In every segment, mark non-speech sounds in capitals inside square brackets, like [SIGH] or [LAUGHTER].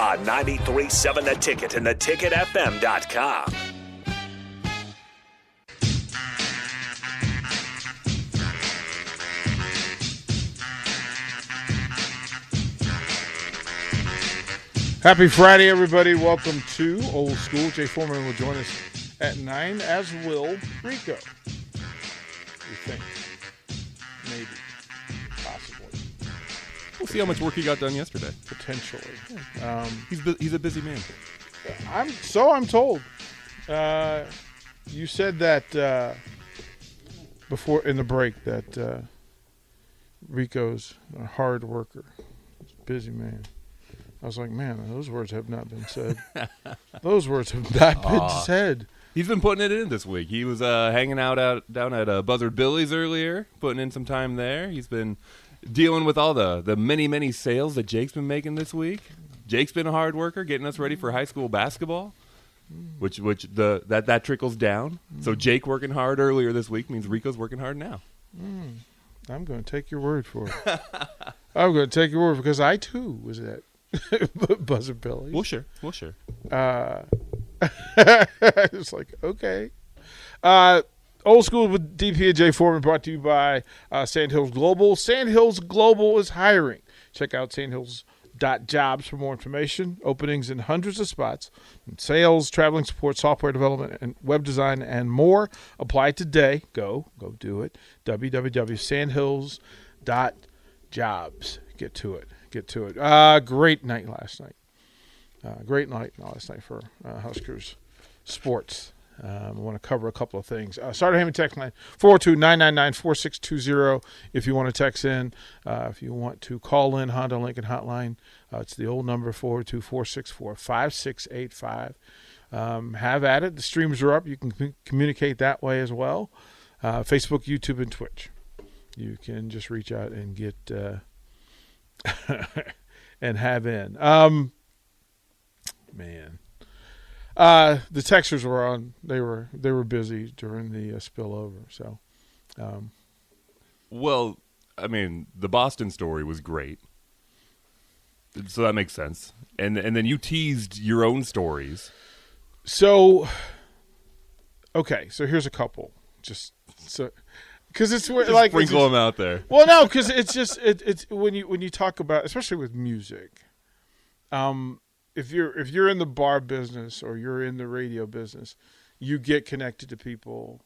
On 93.7 The Ticket and theticketfm.com. Happy Friday, everybody. Welcome to Old School. Jay Foreman will join us at 9, as will Rico. We think. Maybe. We'll see how much work he got done yesterday. Potentially. He's bu- he's a busy man. I'm so I'm told. Uh, you said that uh, before in the break that uh, Rico's a hard worker, He's a busy man. I was like, man, those words have not been said. [LAUGHS] those words have not been said. He's been putting it in this week. He was uh, hanging out, out down at uh, Buzzard Billy's earlier, putting in some time there. He's been dealing with all the the many many sales that Jake's been making this week. Jake's been a hard worker, getting us ready for high school basketball, which which the that that trickles down. So Jake working hard earlier this week means Rico's working hard now. I'm going to take your word for it. [LAUGHS] I'm going to take your word because I too was at [LAUGHS] Buzzard Billy. We'll share. We'll share. Uh, [LAUGHS] it's like okay. Uh, old school with DP Foreman brought to you by uh, Sandhills Global. Sandhills Global is hiring. Check out sandhills.jobs for more information. Openings in hundreds of spots. Sales, traveling support, software development, and web design, and more. Apply today. Go. Go do it. www.sandhills.jobs. Get to it. Get to it. Uh, great night last night. Uh, great night last night for uh, Huskers sports. Um, I want to cover a couple of things. Uh, Sartor Hamann text line 402 999 4620 if you want to text in. Uh, if you want to call in Honda Lincoln Hotline, uh, it's the old number 402 464 5685. Um, Have at it. The streams are up. You can com- communicate that way as well. Uh, Facebook, YouTube, and Twitch. You can just reach out and get uh, [LAUGHS] and have in. Um, man. Uh, the Texers were on. They were they were busy during the uh, spillover. So, um, Well, I mean, the Boston story was great, so that makes sense. And and then you teased your own stories. so okay. So here's a couple. Just so because it's Just like it's sprinkle just- them out there. Well, no, because it's just it, it's when you when you talk about especially with music, um, if you're if you're in the bar business or you're in the radio business, you get connected to people,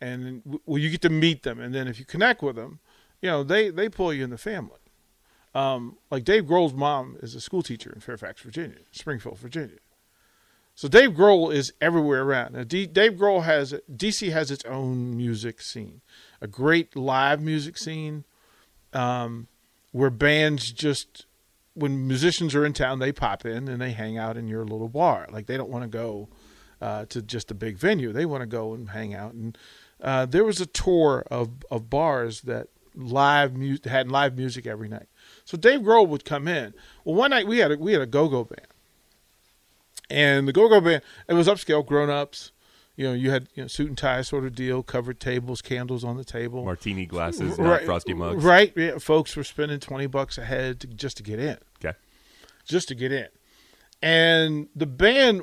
and well, you get to meet them, and then if you connect with them, you know they they pull you in the family. Um, like Dave Grohl's mom is a school teacher in Fairfax, Virginia, Springfield, Virginia. So Dave Grohl is everywhere around. Now, D- Dave Grohl has DC has its own music scene, a great live music scene, um, where bands just when musicians are in town, they pop in and they hang out in your little bar. Like they don't want to go uh, to just a big venue; they want to go and hang out. And uh, there was a tour of of bars that live mu- had live music every night. So Dave Grohl would come in. Well, one night we had a, we had a go go band, and the go go band it was upscale, grown ups. You know, you had you know, suit and tie sort of deal, covered tables, candles on the table, Martini glasses, not frosty mugs. Right, yeah, folks were spending twenty bucks a head to, just to get in, Okay. just to get in, and the band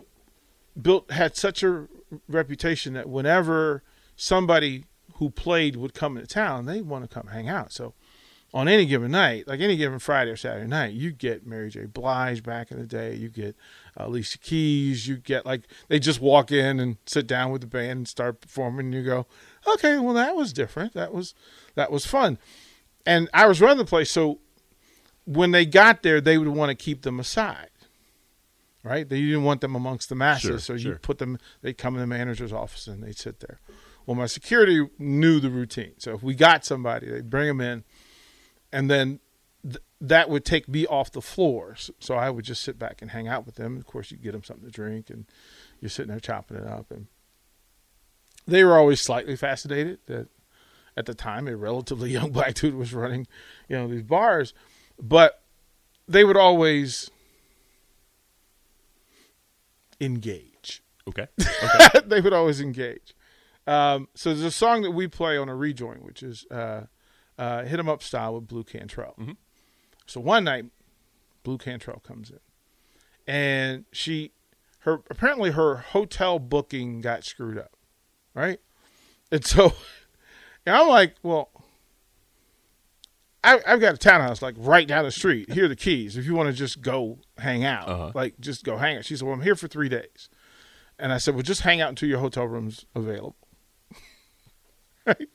built had such a reputation that whenever somebody who played would come into town, they want to come hang out. So on any given night, like any given Friday or Saturday night, you get Mary J. Blige back in the day. You get uh, Alicia Keys. You get like they just walk in and sit down with the band and start performing. And you go, okay, well that was different. That was that was fun. And I was running the place, so when they got there, they would want to keep them aside. Right? They didn't want them amongst the masses, Sure, so you sure. put them. They'd come in the manager's office and they'd sit there. Well, my security knew the routine, so if we got somebody, they'd bring them in, and then th- that would take me off the floor. So, so I would just sit back and hang out with them. Of course, you get them something to drink, and you're sitting there chopping it up. And they were always slightly fascinated that at the time a relatively [LAUGHS] young black dude was running, you know, these bars, but they would always engage. [LAUGHS] Okay. they would always engage. Um, so there's a song that we play on a rejoin, which is uh, uh, him Up" style with Blu Cantrell. So one night, Blu Cantrell comes in, and she, her apparently her hotel booking got screwed up, right? And so, [LAUGHS] and I'm like, well, I, I've got a townhouse like right down the street. Here are the keys. If you want to just go hang out, Uh-huh. like just go hang out. She said, well, I'm here for three days. And I said, well, just hang out until your hotel room's available. [LAUGHS] right?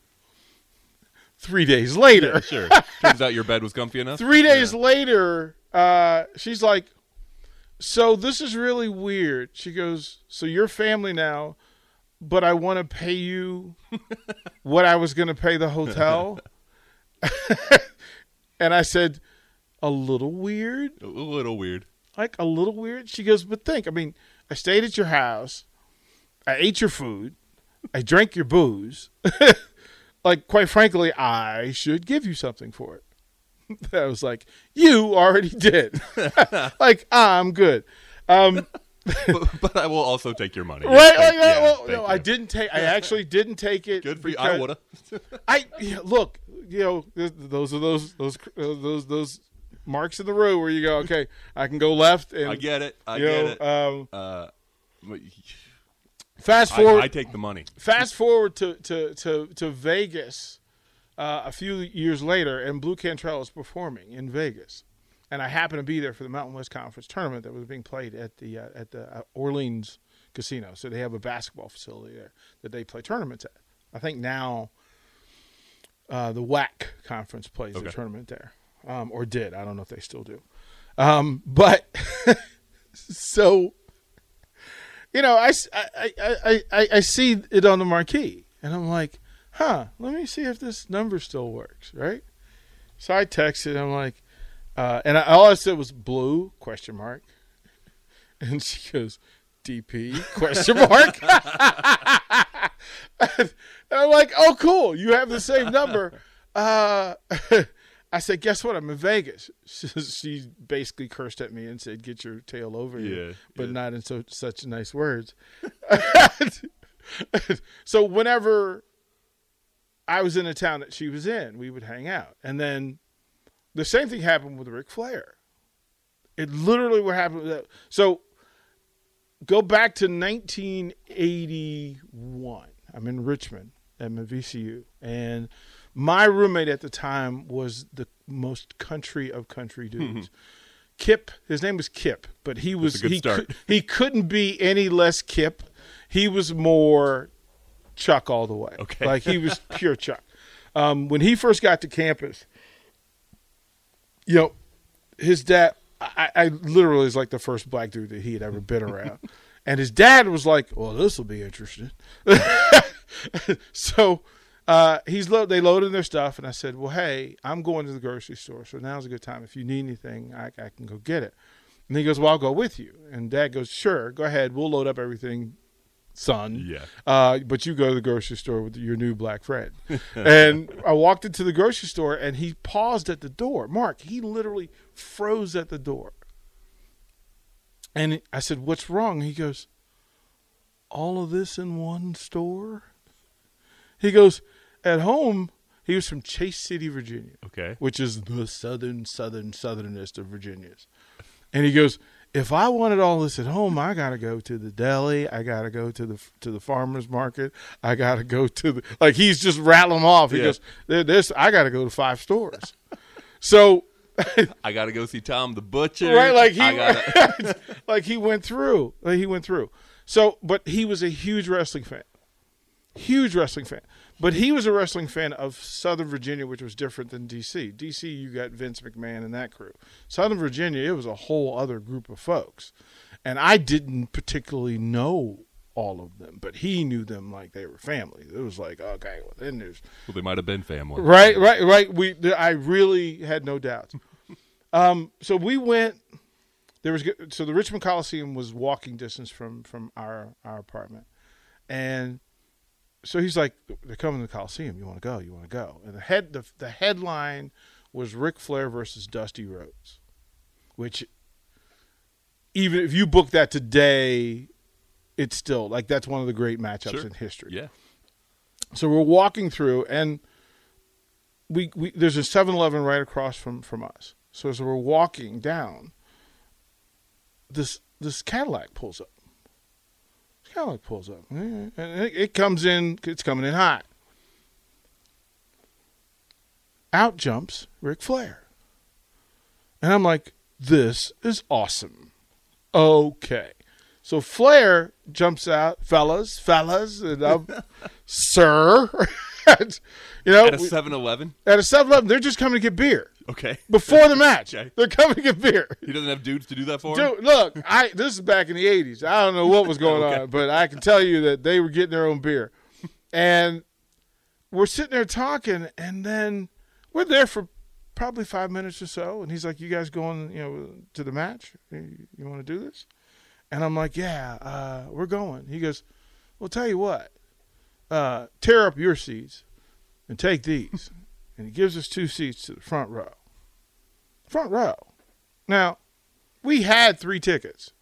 Three days later, Sure. Turns out your bed was comfy enough. [LAUGHS] three days later, uh, she's like, so this is really weird. She goes, so you're family now, but I want to pay you [LAUGHS] what I was going to pay the hotel. [LAUGHS] and I said, a little weird A little weird. like a little weird. She goes, but think, I mean, I stayed at your house, I ate your food, I drank your booze. Like, quite frankly, I should give you something for it. [LAUGHS] I was like, you already did. [LAUGHS] like, I'm good. Um, [LAUGHS] but, but I will also take your money. right? Like, yeah, well, no, I didn't take. I actually didn't take it. Good for you. I would have. I yeah, look, you know, those are those those uh, those those marks in the road where you go, okay, I can go left, and I get it. I get know, it. Um, Uh, fast forward. I take the money. fast forward to to to, to Vegas uh, a few years later, and Blu Cantrell is performing in Vegas, and I happened to be there for the Mountain West Conference tournament that was being played at the uh, at the uh, Orleans Casino. So they have a basketball facility there that they play tournaments at. I think now uh, the WAC conference plays Okay. their tournament there, um, or did. I don't know if they still do. Um, but [LAUGHS] so you know, I I I I see it on the marquee, and I'm like, huh, let me see if this number still works, right? So I texted, I'm like, uh, and I, all I said was blue question mark, [LAUGHS] and she goes, DP question [LAUGHS] mark. [LAUGHS] and I'm like, oh, cool, you have the same number. Uh, I said, guess what? I'm in Vegas. [LAUGHS] She basically cursed at me and said, get your tail over here but yeah. not in so such nice words. [LAUGHS] [LAUGHS] so whenever I was in a town that she was in, we would hang out, and then the same thing happened with Ric Flair. It literally what happened. With that. So go back to 1981. I'm in Richmond at my VCU, and my roommate at the time was the most country of country [LAUGHS] dudes. Kip, his name was Kip, but he was he could, he couldn't be any less Kip. He was more Chuck all the way. Okay. like he was [LAUGHS] pure Chuck. Um, when he first got to campus, you know, his dad, I, I literally was like the first black dude that he had ever been around. [LAUGHS] and his dad was like, well, this will be interesting. so uh, he's lo- they loaded their stuff, and I said, well, hey, I'm going to the grocery store, so now's a good time. If you need anything, I, I can go get it. And he goes, well, I'll go with you. And dad goes, sure, go ahead. We'll load up everything, son. Yeah. Uh, but you go to the grocery store with your new black friend. [LAUGHS] and I walked into the grocery store and he paused at the door. Mark, he literally froze at the door. And I said, What's wrong? He goes, All of this in one store? He goes, At home, he was from Chase City, Virginia Okay. which is the southern, southern, southernest of Virginias. And he goes, if I wanted all this at home, I got to go to the deli. I got to go to the to the farmers market. I got to go to the like he's just rattling off. He Yeah. goes, "There- "This I got to go to five stores." [LAUGHS] so, [LAUGHS] I got to go see Tom the Butcher. right, like he gotta, [LAUGHS] like he went through. Like he went through. So, but he was a huge wrestling fan. Huge wrestling fan. But he was a wrestling fan of Southern Virginia, which was different than DC. DC, you got Vince McMahon and that crew. Southern Virginia, it was a whole other group of folks. And I didn't particularly know all of them, but he knew them like they were family. It was like, okay, well, then there's well, they might have been family. Right, right, right. We, I really had no doubts. [LAUGHS] Um, so we went. There was so the Richmond Coliseum was walking distance from from our our apartment, and so he's like, "They're coming to the Coliseum. You want to go? You want to go?" And the head the the headline was Ric Flair versus Dusty Rhodes, which even if you book that today, it's still like that's one of the great matchups Sure. in history. Yeah. So we're walking through, and we, we there's a 7-Eleven right across from from us. So as we're walking down, this this Cadillac pulls up. This Cadillac pulls up, it comes in. It's coming in hot. Out jumps Ric Flair, and I'm like, "This is awesome." Okay, so Flair jumps out, fellas, fellas, and I'm, [LAUGHS] sir. You know, At a we- 7 Eleven? at a 7 Eleven, they're just coming to get beer Okay. before the match. Okay. They're coming to get beer. He doesn't have dudes to do that for him? Look, I this is back in the 80s. I don't know what was going Okay. on, but I can tell you that they were getting their own beer. And we're sitting there talking, and then we're there for probably five minutes or so. And he's like, You guys going, you know, to the match? You, you want to do this? And I'm like, Yeah, uh, we're going. He goes, Well, tell you what, uh, tear up your seats and take these. [LAUGHS] and he gives us two seats to the front row. Front row. Now, we had three tickets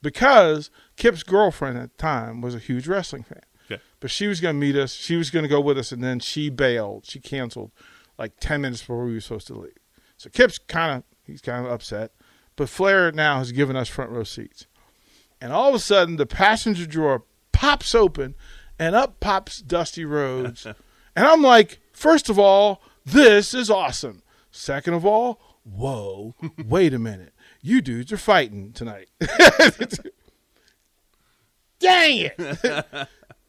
because Kip's girlfriend at the time was a huge wrestling fan. Okay. But she was going to meet us. She was going to go with us, and then she bailed. She canceled like 10 minutes before we were supposed to leave. So Kip's kind of, he's kind of upset. But Flair now has given us front row seats. And all of a sudden, the passenger drawer pops open, and up pops Dusty Rhodes. [LAUGHS] and I'm like, first of all, this is awesome. Second of all, whoa, [LAUGHS] wait a minute. You dudes are fighting tonight. [LAUGHS] Dang it.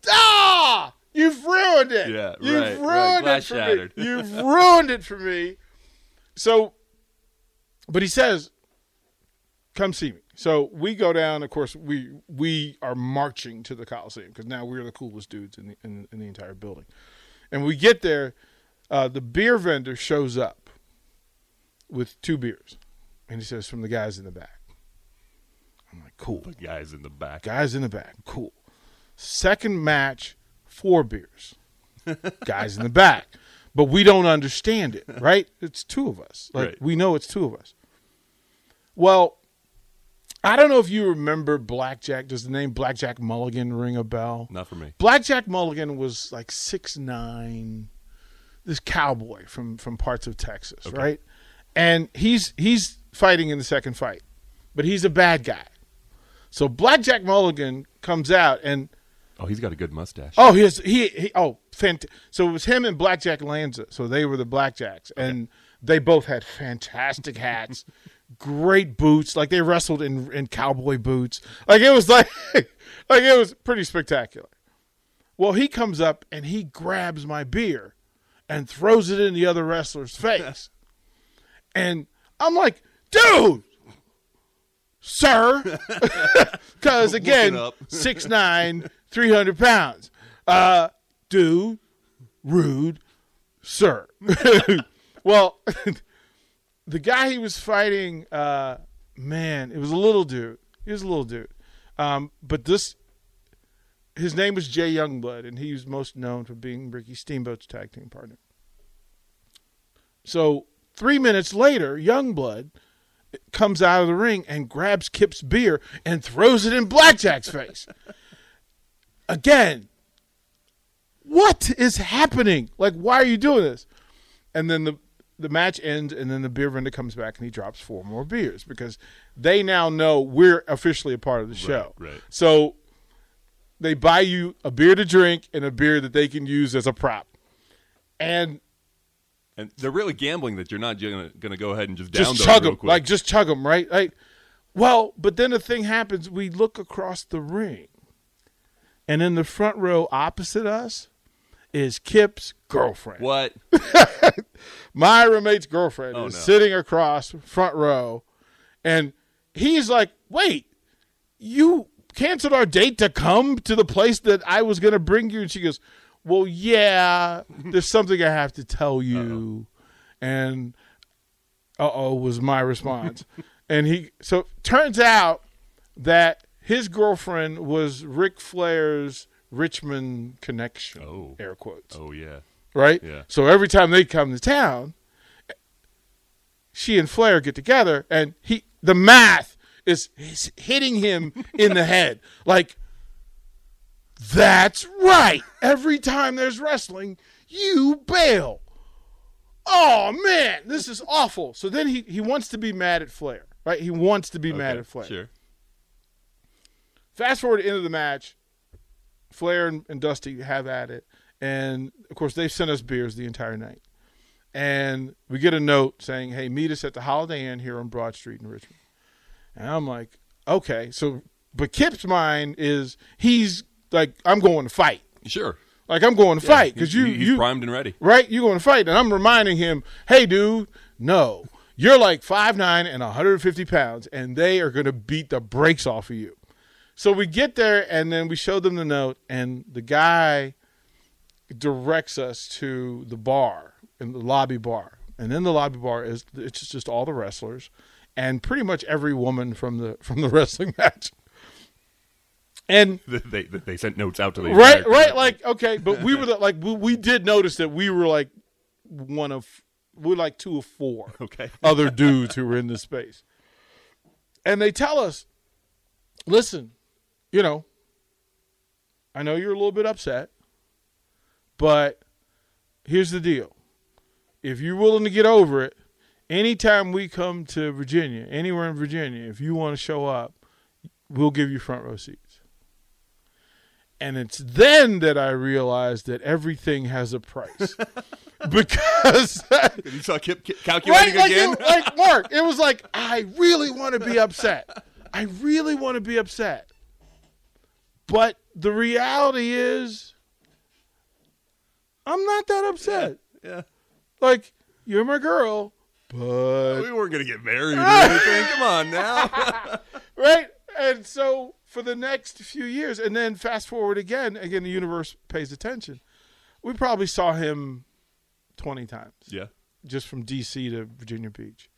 ah! You've ruined it. Yeah, You've right, ruined right. it for shattered. me. You've ruined it for me. So, but he says, come see me. So we go down. Of course, we we are marching to the Coliseum because now we're the coolest dudes in the in, in the entire building. And we get there, uh, the beer vendor shows up with two beers, and he says, "From the guys in the back." I'm like, "Cool." The guys in the back. Guys in the back, cool. Second match, four beers. [LAUGHS] Guys in the back. But we don't understand it, right? It's two of us. Like Right. we know it's two of us. Well, I don't know if you remember Blackjack. Does the name Blackjack Mulligan ring a bell? Not for me. Blackjack Mulligan was like six nine, this cowboy from from parts of Texas, right? And he's he's fighting in the second fight, but he's a bad guy. So Blackjack Mulligan comes out and Oh, he's got a good mustache. oh he has he, he oh fant- so it was him and Blackjack Lanza. So they were the Blackjacks and they both had fantastic hats, great boots. Like they wrestled in in cowboy boots. Like it was like [LAUGHS] like it was pretty spectacular. Well, he comes up and he grabs my beer and throws it in the other wrestler's face. [LAUGHS] and I'm like, dude, sir. [LAUGHS] Because again, six nine, three hundred pounds. Uh, dude, rude, sir. well, the guy he was fighting, uh, man, it was a little dude. He was a little dude. Um, but this his name was Jay Youngblood, and he was most known for being Ricky Steamboat's tag team partner. So three minutes later, Youngblood comes out of the ring and grabs Kip's beer and throws it in Blackjack's face. [LAUGHS] Again, what is happening? Like, why are you doing this? And then the the match ends, and then the beer vendor comes back and he drops four more beers because they now know we're officially a part of the show. right. So they buy you a beer to drink and a beer that they can use as a prop. And And they're really gambling that you're not going to go ahead and just down just chug them, like just chug them, right? Like, well, but then the thing happens. We look across the ring, and in the front row opposite us is Kip's girlfriend. what? [LAUGHS] My roommate's girlfriend Oh, is no. sitting across front row, and he's like, "Wait, you canceled our date to come to the place that I was going to bring you?" And she goes, "Well, yeah, there's something I have to tell you." And Uh oh, was my response. [LAUGHS] and he, so turns out that his girlfriend was Ric Flair's Richmond connection. Oh. Air quotes. Oh yeah. Right? Yeah. So every time they come to town, she and Flair get together and he, the math is, is hitting him in the [LAUGHS] head. Like, that's right. Every time there's wrestling, you bail. Oh man, this is awful. So then he, he wants to be mad at Flair, right? He wants to be mad at Flair. Sure. Fast forward to the end of the match, Flair and, and Dusty have at it, and of course they've sent us beers the entire night. And we get a note saying, "Hey, meet us at the Holiday Inn here on Broad Street in Richmond." And I'm like, "Okay." So, but Kip's mind is he's like, "I'm going to fight." Sure. Like I'm going to fight because you you primed and ready. right? You're going to fight, and I'm reminding him, "Hey, dude, no, you're like five nine and 150 pounds, and they are going to beat the brakes off of you." So we get there, and then we show them the note, and the guy directs us to the bar in the lobby bar, and in the lobby bar is it's just all the wrestlers, and pretty much every woman from the from the [LAUGHS] wrestling match. And [LAUGHS] They, they, they sent notes out to the right right like okay but we were the, like we, we did notice that we were like one of we're like two of four [LAUGHS] Okay. other dudes who were in this space and they tell us listen you know i know you're a little bit upset but here's the deal if you're willing to get over it anytime we come to virginia anywhere in virginia if you want to show up we'll give you front row seats and it's then that I realized that everything has a price. [LAUGHS] because [LAUGHS] You saw Kip, calculating right, like, again. it- like Mark, it was like [LAUGHS] I really want to be upset. I really want to be upset. But the reality is I'm not that upset. yeah. Like you're my girl, but We weren't gonna get married or [LAUGHS] anything. Come on now. [LAUGHS] right? And so for the next few years, and then fast forward again, again, the universe pays attention. We probably saw him 20 times yeah. just from D.C. to Virginia Beach,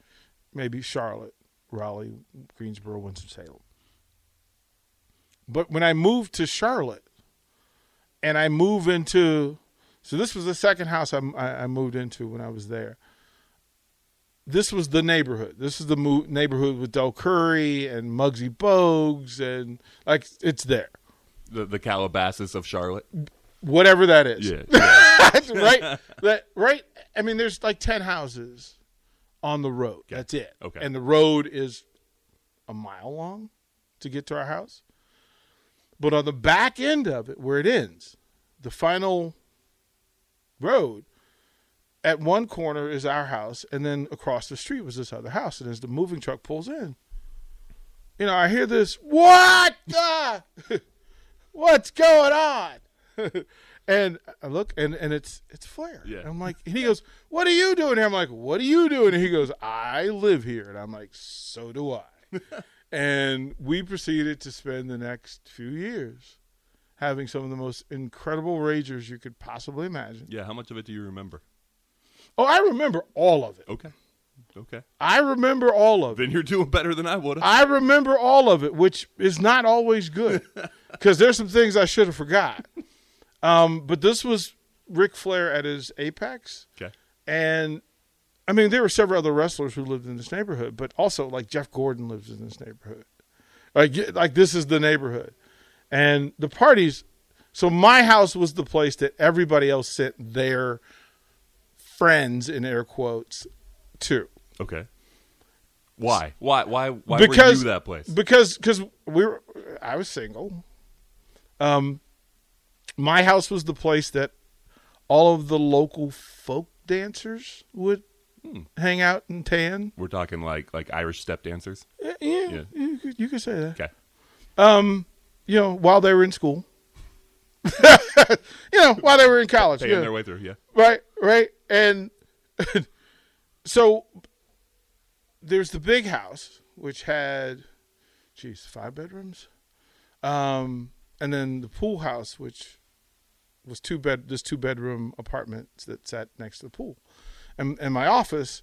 maybe Charlotte, Raleigh, Greensboro, Winston-Salem. But when I moved to Charlotte and I move into, so this was the second house I, I moved into when I was there this was the neighborhood. This is the mo- neighborhood with Del Curry and Muggsy Bogues, and like it's there. The the Calabasas of Charlotte. Whatever that is, Yeah. [LAUGHS] yeah. right? That right? I mean, there's like ten houses on the road. That's it. Okay. And the road is a mile long to get to our house, but on the back end of it, where it ends, the final road at one corner is our house, and then across the street was this other house. And as the moving truck pulls in, you know, I hear this, "What the? [LAUGHS] What's going on?" [LAUGHS] and I look, and and it's it's Flair. Yeah. And I'm like, and he goes, "What are you doing here?" I'm like, "What are you doing?" And he goes, "I live here." And I'm like, "So do I." [LAUGHS] and we proceeded to spend the next few years having some of the most incredible ragers you could possibly imagine. Yeah. How much of it do you remember? Oh, I remember all of it. Okay. Okay. I remember all of it. Then you're doing better than I would have. I remember all of it, which is not always good [LAUGHS] because there's some things I should have forgot. Um, but this was Ric Flair at his apex, Okay. and I mean there were several other wrestlers who lived in this neighborhood, but also like Jeff Gordon lives in this neighborhood. Like like this is the neighborhood, and the parties. So my house was the place that everybody else sent their friends in air quotes to. Okay. Why? Why? Why? Why were because you that place? because because we were I was single. Um, my house was the place that all of the local folk dancers would Hmm. hang out and tan. We're talking like like Irish step dancers. Yeah, yeah, Yeah. You, could, you could say that. Okay. Um, you know, while they were in school. [LAUGHS] you know, while they were in college. Paying their way through. Yeah. Right, right. And [LAUGHS] so there's the big house, which had, geez, five bedrooms. Um, and then the pool house, which was two bed, this two bedroom apartment that sat next to the pool. And, and my office,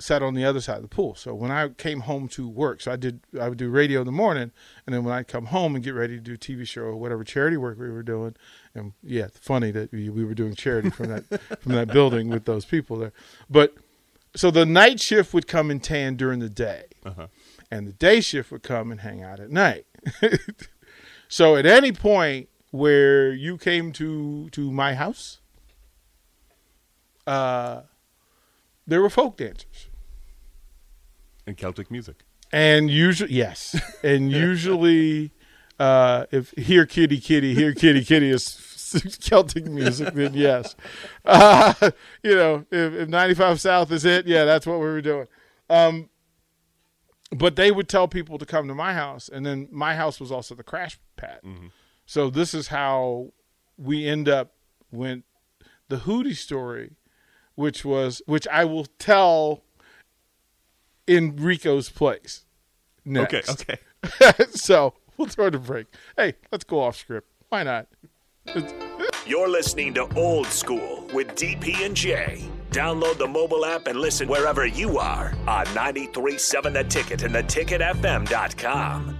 sat on the other side of the pool. So when I came home to work, so I did I would do radio in the morning, and then when I'd come home and get ready to do TV show or whatever charity work we were doing, and yeah, funny that we, we were doing charity from that [LAUGHS] from that building with those people there. But so the night shift would come and tan during the day, and the day shift would come and hang out at night. [LAUGHS] so at any point where you came to to my house, uh, there were folk dancers. And Celtic music. And usually, yes, and usually, [LAUGHS] uh, if here kitty kitty, here kitty kitty is [LAUGHS] Celtic music, then yes, uh, [LAUGHS] you know, if, if 95 South is it, yeah, that's what we were doing. Um, but they would tell people to come to my house, and then my house was also the crash pad. So this is how we end up went the Hootie story, which was which I will tell in Rico's place. Next. Okay, okay. [LAUGHS] so we'll throw the break. Hey, let's go off script. Why not? You're listening to Old School with DP and J. Download the mobile app and listen wherever you are on 93.7 The Ticket and theticketfm.com.